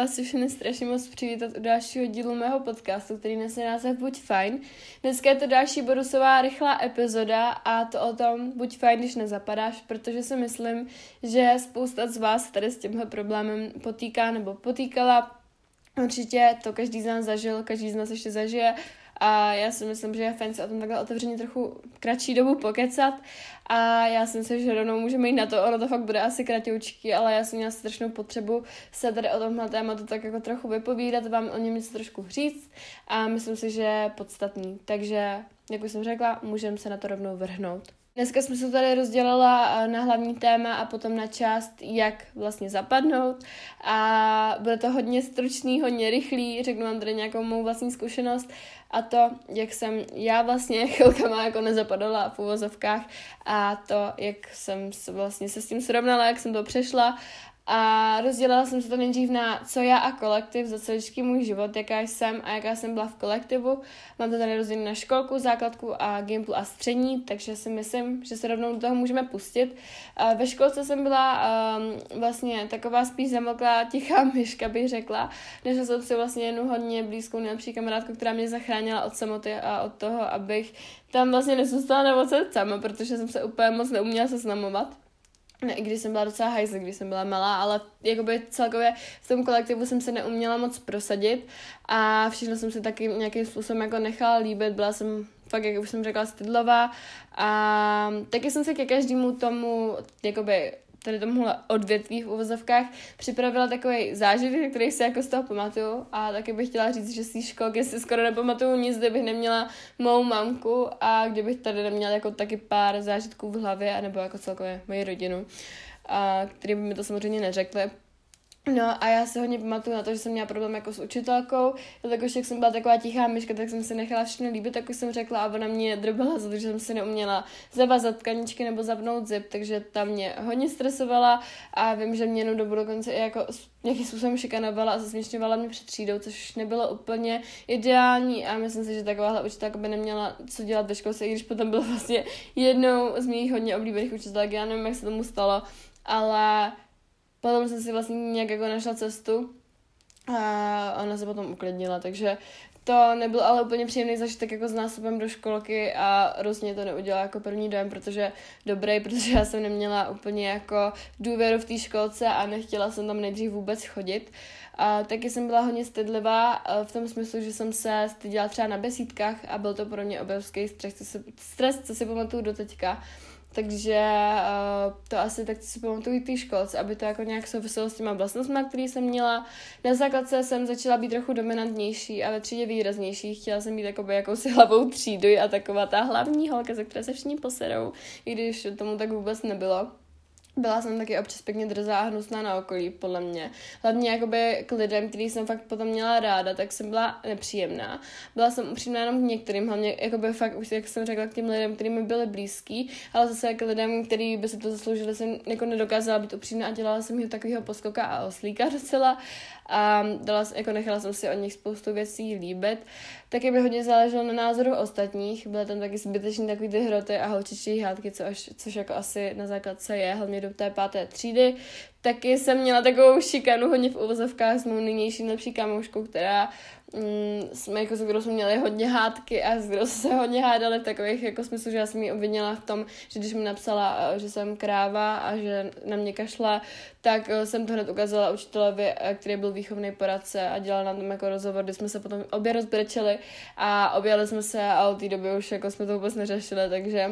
vás všechny strašně moc přivítat u dalšího dílu mého podcastu, který nese název Buď fajn. Dneska je to další bonusová rychlá epizoda a to o tom Buď fajn, když nezapadáš, protože si myslím, že spousta z vás tady s tímhle problémem potýká nebo potýkala. Určitě to každý z nás zažil, každý z nás ještě zažije a já si myslím, že je fajn se o tom takhle otevřeně trochu kratší dobu pokecat a já si myslím, že rovnou můžeme jít na to, ono to fakt bude asi kratoučky, ale já jsem měla strašnou potřebu se tady o tomhle tématu tak jako trochu vypovídat, vám o něm něco trošku říct a myslím si, že je podstatný. Takže, jak už jsem řekla, můžeme se na to rovnou vrhnout. Dneska jsme se tady rozdělila na hlavní téma a potom na část, jak vlastně zapadnout. A bude to hodně stručný, hodně rychlý, řeknu vám tady nějakou mou vlastní zkušenost a to, jak jsem já vlastně chvilkama jako nezapadala v uvozovkách a to, jak jsem se vlastně se s tím srovnala, jak jsem to přešla a rozdělila jsem se to nejdřív na co já a kolektiv za celý můj život, jaká jsem a jaká jsem byla v kolektivu. Mám to tady rozdělené na školku, základku a Gimplu a střední, takže si myslím, že se rovnou do toho můžeme pustit. Ve školce jsem byla um, vlastně taková spíš zamlklá, tichá myška, bych řekla. Našla jsem si vlastně jednu hodně blízkou nejlepší kamarádku, která mě zachránila od samoty a od toho, abych tam vlastně nezůstala nebo sama, protože jsem se úplně moc neuměla seznamovat. Ne, i když jsem byla docela hajzl, když jsem byla malá, ale jakoby celkově v tom kolektivu jsem se neuměla moc prosadit a všechno jsem si taky nějakým způsobem jako nechala líbit, byla jsem fakt, jak už jsem řekla, stydlová a taky jsem se ke každému tomu jakoby tady tomuhle odvětví v uvozovkách připravila takový zážitek, který si jako z toho pamatuju. A taky bych chtěla říct, že té školky si skoro nepamatuju nic, kdybych neměla mou mamku a kdybych tady neměla jako taky pár zážitků v hlavě, nebo jako celkově moji rodinu, a který by mi to samozřejmě neřekli, No a já se hodně pamatuju na to, že jsem měla problém jako s učitelkou, jelikož jak jsem byla taková tichá myška, tak jsem se nechala všechno líbit, tak jsem řekla a ona mě drbala za to, že jsem si neuměla zavazat tkaničky nebo zapnout zip, takže ta mě hodně stresovala a vím, že mě do dokonce i jako nějakým způsobem šikanovala a zasměšňovala mě před třídou, což nebylo úplně ideální a myslím si, že takováhle učitelka by neměla co dělat ve školce, i když potom byla vlastně jednou z mých hodně oblíbených učitelek, já nevím, jak se tomu stalo, ale potom jsem si vlastně nějak jako našla cestu a ona se potom uklidnila, takže to nebyl ale úplně příjemný zažitek jako s násobem do školky a rozně to neudělala jako první dojem, protože dobrý, protože já jsem neměla úplně jako důvěru v té školce a nechtěla jsem tam nejdřív vůbec chodit. A taky jsem byla hodně stydlivá v tom smyslu, že jsem se styděla třeba na besídkách a byl to pro mě obrovský stres, co si, stres, co si pamatuju do teďka. Takže uh, to asi tak si pamatuju té školce, aby to jako nějak souviselo s těma vlastnostmi, které jsem měla. Na základce jsem začala být trochu dominantnější a ve třídě výraznější. Chtěla jsem být jakoby jakousi hlavou třídy a taková ta hlavní holka, ze které se všichni poserou, i když tomu tak vůbec nebylo. Byla jsem taky občas pěkně drzá a hnusná na okolí, podle mě. Hlavně jakoby k lidem, který jsem fakt potom měla ráda, tak jsem byla nepříjemná. Byla jsem upřímná jenom k některým, hlavně jakoby fakt, už jak jsem řekla, k těm lidem, kterým mi byli blízký, ale zase k lidem, kteří by si to zasloužili, jsem jako nedokázala být upřímná a dělala jsem jim takového poskoka a oslíka docela a dala, jako nechala jsem si od nich spoustu věcí líbit. Taky by hodně záleželo na názoru ostatních, byly tam taky zbytečné takové ty hroty a holčičí hádky, což, což jako asi na základce je, hlavně do té páté třídy. Taky jsem měla takovou šikanu hodně v uvozovkách s mou nynější nejlepší kamouškou, která mm, jsme jako s kterou jsme měli hodně hádky a s kterou se hodně hádali v takových jako smyslu, že já jsem ji obvinila v tom, že když mi napsala, že jsem kráva a že na mě kašla, tak eh, jsem to hned ukázala učitelovi, eh, který byl výchovný poradce a dělal na tom jako rozhovor, kdy jsme se potom obě rozbrečeli a objali jsme se a od té doby už jako jsme to vůbec neřešili, takže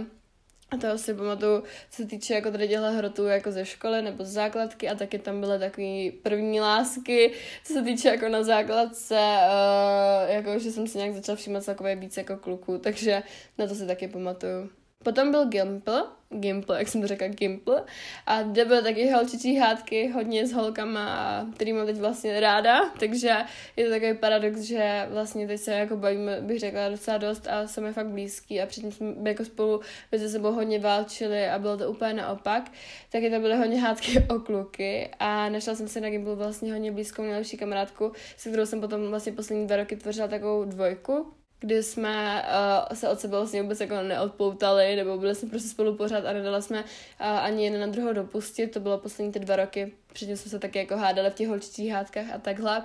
a to si pamatuju, co se týče jako tady dělat hrotů jako ze školy nebo z základky a taky tam byly takové první lásky, co se týče jako na základce, uh, jako že jsem si nějak začala všímat celkově víc jako kluků, takže na to si taky pamatuju. Potom byl Gimple, Gimple, jak jsem to řekla, Gimple. A kde byly taky holčičí hádky, hodně s holkama, který mám teď vlastně ráda, takže je to takový paradox, že vlastně teď se jako bavíme, bych řekla, docela dost a jsme fakt blízký a předtím jsme jako spolu mezi sebou hodně válčili a bylo to úplně naopak. Taky to byly hodně hádky o kluky a našla jsem si na Gimple vlastně hodně blízkou nejlepší kamarádku, se kterou jsem potom vlastně poslední dva roky tvořila takovou dvojku kdy jsme uh, se od sebe vlastně vůbec jako neodpoutali, nebo byli jsme prostě spolu pořád a nedala jsme uh, ani jeden na druhou dopustit. To bylo poslední ty dva roky. Předtím jsme se taky jako hádali v těch holčičích hádkách a takhle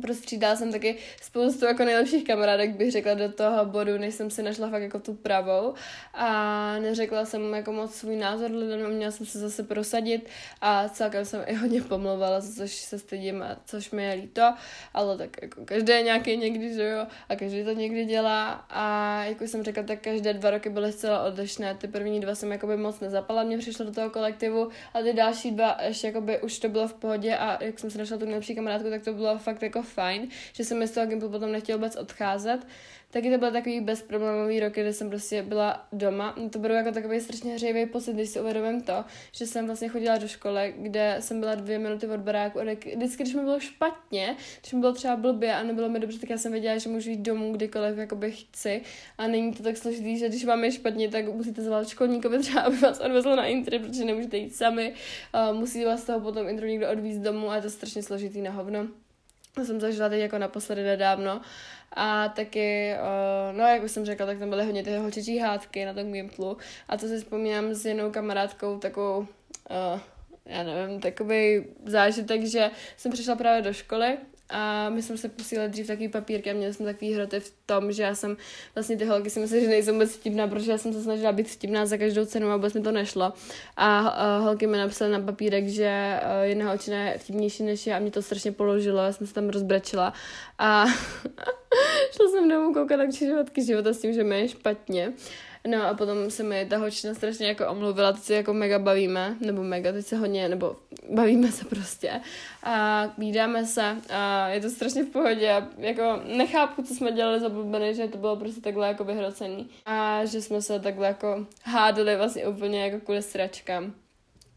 prostřídala jsem taky spoustu jako nejlepších kamarádek, bych řekla, do toho bodu, než jsem si našla fakt jako tu pravou. A neřekla jsem jako moc svůj názor lidem, měla jsem se zase prosadit a celkem jsem i hodně pomluvala, za což se stydím a což mi je líto, ale tak jako každý je nějaký někdy, že jo, a každý to někdy dělá. A jako jsem řekla, tak každé dva roky byly zcela odlišné, ty první dva jsem jakoby moc nezapala, mě přišlo do toho kolektivu a ty další dva ještě jakoby už to bylo v pohodě a jak jsem se našla tu nejlepší kamarádku, tak to bylo fakt jako fajn, že jsem z toho Gimplu potom nechtěl vůbec odcházet. Taky to byl takový bezproblémový rok, kdy jsem prostě byla doma. To bylo jako takový strašně hřejivý pocit, když si uvědomím to, že jsem vlastně chodila do školy, kde jsem byla dvě minuty od baráku a vždycky, když mi bylo špatně, když mi bylo třeba blbě a nebylo mi dobře, tak já jsem věděla, že můžu jít domů kdykoliv jakoby chci. A není to tak složitý, že když vám je špatně, tak musíte zvolat školníkovi třeba, aby vás odvezl na intry, protože nemůžete jít sami. Uh, musí vás toho potom intro někdo odvízt domů a je to strašně složitý na hovno. To jsem zažila teď jako naposledy nedávno. A taky, uh, no jak už jsem řekla, tak tam byly hodně ty holčičí hádky na tom Gimplu. A to si vzpomínám s jednou kamarádkou takovou, uh, já nevím, takový zážitek, že jsem přišla právě do školy a my jsme se posílali dřív takový papírky a měli jsme takový hroty v tom, že já jsem vlastně ty holky si myslím, že nejsou vůbec vtipná, protože já jsem se snažila být vtipná za každou cenu a vůbec mi to nešlo. A holky mi napsaly na papírek, že uh, jedna holčina je vtipnější než já a mě to strašně položilo, já jsem se tam rozbrečila a šla jsem domů koukat na křižovatky života s tím, že mi je špatně. No a potom se mi ta holčina strašně jako omluvila, teď se jako mega bavíme, nebo mega, teď se hodně, nebo bavíme se prostě. A vídáme se a je to strašně v pohodě a jako nechápu, co jsme dělali za blbeny, že to bylo prostě takhle jako vyhrocený. A že jsme se takhle jako hádali vlastně úplně jako kvůli sračkám.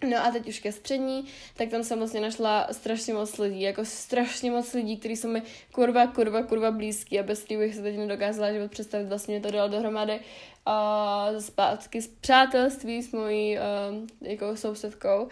No a teď už ke střední, tak tam jsem vlastně našla strašně moc lidí, jako strašně moc lidí, kteří jsou mi kurva, kurva, kurva blízký a bez kterých bych se teď nedokázala život představit, vlastně to dalo dohromady a zpátky z přátelství s mojí uh, jako sousedkou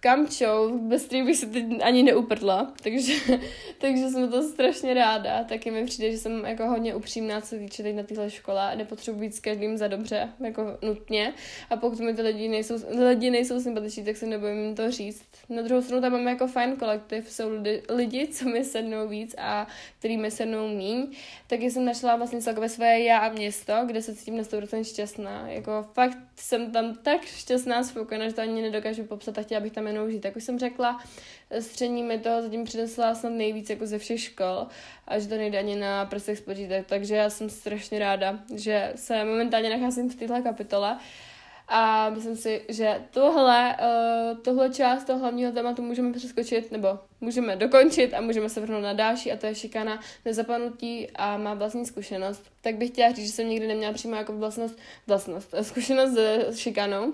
Kamčou, bez který bych se teď ani neuprdla, takže, takže jsem to strašně ráda. Taky mi přijde, že jsem jako hodně upřímná, co týče teď na téhle škole nepotřebuji být s každým za dobře, jako nutně. A pokud mi ty lidi nejsou, lidi nejsou sympatiční, tak se nebojím to říct. Na druhou stranu tam máme jako fajn kolektiv, jsou lidi, lidi co mi sednou víc a který mi sednou míň. Taky jsem našla vlastně celkově své já a město, kde se cítím na 100% šťastná. Jako fakt jsem tam tak šťastná, spokojená, že to ani nedokážu popsat a chtěla bych tam jenom žít. Jak už jsem řekla, střední mi toho zatím přinesla snad nejvíc jako ze všech škol a že to nejde ani na prsech spočítat. Takže já jsem strašně ráda, že se momentálně nacházím v této kapitole a myslím si, že tohle, uh, tohle část toho hlavního tématu můžeme přeskočit, nebo můžeme dokončit a můžeme se vrhnout na další a to je šikana nezapadnutí a má vlastní zkušenost. Tak bych chtěla říct, že jsem nikdy neměla přímo jako vlastnost, vlastnost, zkušenost s šikanou,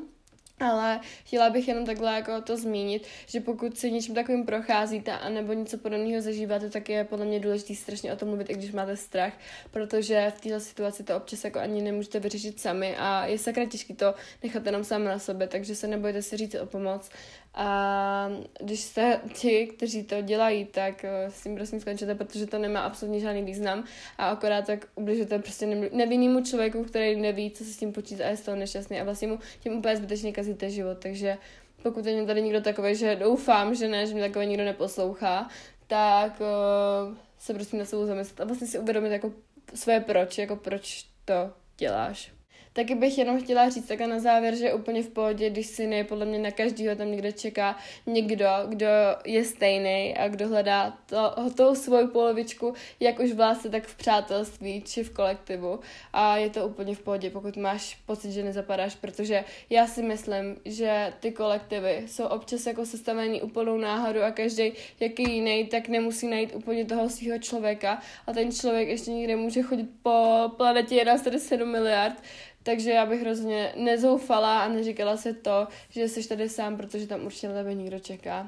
ale chtěla bych jenom takhle jako to zmínit, že pokud se něčím takovým procházíte a nebo něco podobného zažíváte, tak je podle mě důležité strašně o tom mluvit, i když máte strach, protože v této situaci to občas jako ani nemůžete vyřešit sami a je sakra těžké to nechat jenom sám na sobě, takže se nebojte si říct o pomoc a když jste ti, kteří to dělají, tak eh, s tím prosím skončete, protože to nemá absolutně žádný význam. A akorát tak ubližujete prostě nevinnému člověku, který neví, co se s tím počít a je z toho nešťastný. A vlastně mu tím úplně zbytečně kazíte život, takže pokud je tady někdo takový, že doufám, že ne, že mě takový nikdo neposlouchá, tak uh, se prostě na sebou zamyslet a vlastně si uvědomit jako své proč, jako proč to děláš. Taky bych jenom chtěla říct takhle na závěr, že je úplně v pohodě, když si ne, podle mě na každýho tam někde čeká někdo, kdo je stejný a kdo hledá to, tou svou polovičku, jak už v lásce, tak v přátelství či v kolektivu. A je to úplně v pohodě, pokud máš pocit, že nezapadáš, protože já si myslím, že ty kolektivy jsou občas jako sestavený úplnou náhodou a každý, jaký jiný, tak nemusí najít úplně toho svého člověka a ten člověk ještě někde může chodit po planetě 1,7 miliard, takže já bych hrozně nezoufala a neříkala se to, že jsi tady sám, protože tam určitě na tebe někdo čeká.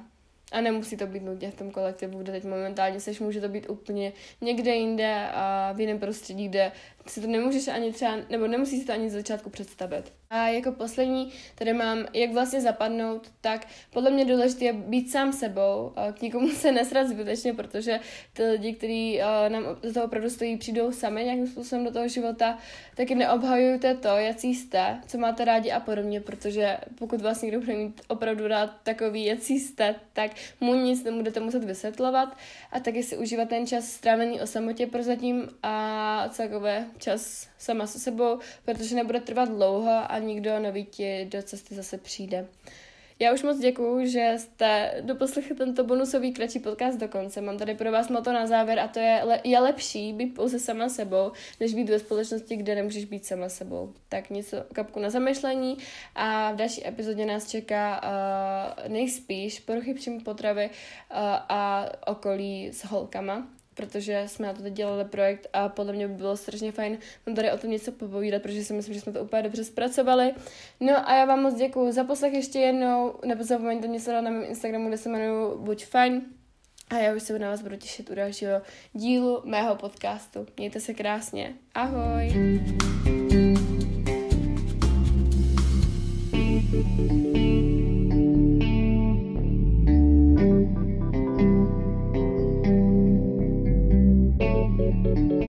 A nemusí to být nutně v tom kolektivu, kde teď momentálně seš, může to být úplně někde jinde a v jiném prostředí, kde si to nemůžeš ani třeba, nebo nemusíš si to ani z začátku představit. A jako poslední tady mám, jak vlastně zapadnout, tak podle mě důležité je být sám sebou, k nikomu se nesrat zbytečně, protože ty lidi, kteří nám do toho opravdu stojí, přijdou sami nějakým způsobem do toho života, taky neobhajujte to, jaký jste, co máte rádi a podobně, protože pokud vás někdo bude mít opravdu rád takový, jaký jste, tak mu nic nebudete muset vysvětlovat a taky si užívat ten čas strávený o samotě prozatím a celkově čas sama se sebou, protože nebude trvat dlouho a nikdo nový ti do cesty zase přijde. Já už moc děkuju, že jste doposlechli tento bonusový kratší podcast do konce. Mám tady pro vás moto na závěr a to je, le, je lepší být pouze sama sebou, než být ve společnosti, kde nemůžeš být sama sebou. Tak něco kapku na zamyšlení a v další epizodě nás čeká uh, nejspíš poruchy příjmu potravy uh, a okolí s holkama protože jsme na to teď dělali projekt a podle mě by bylo strašně fajn vám tady o tom něco popovídat, protože si myslím, že jsme to úplně dobře zpracovali. No a já vám moc děkuji za poslech ještě jednou, nezapomeňte mě sledovat na mém Instagramu, kde se jmenuji Buď fajn. A já už se na vás budu těšit u dalšího dílu mého podcastu. Mějte se krásně. Ahoj! thank you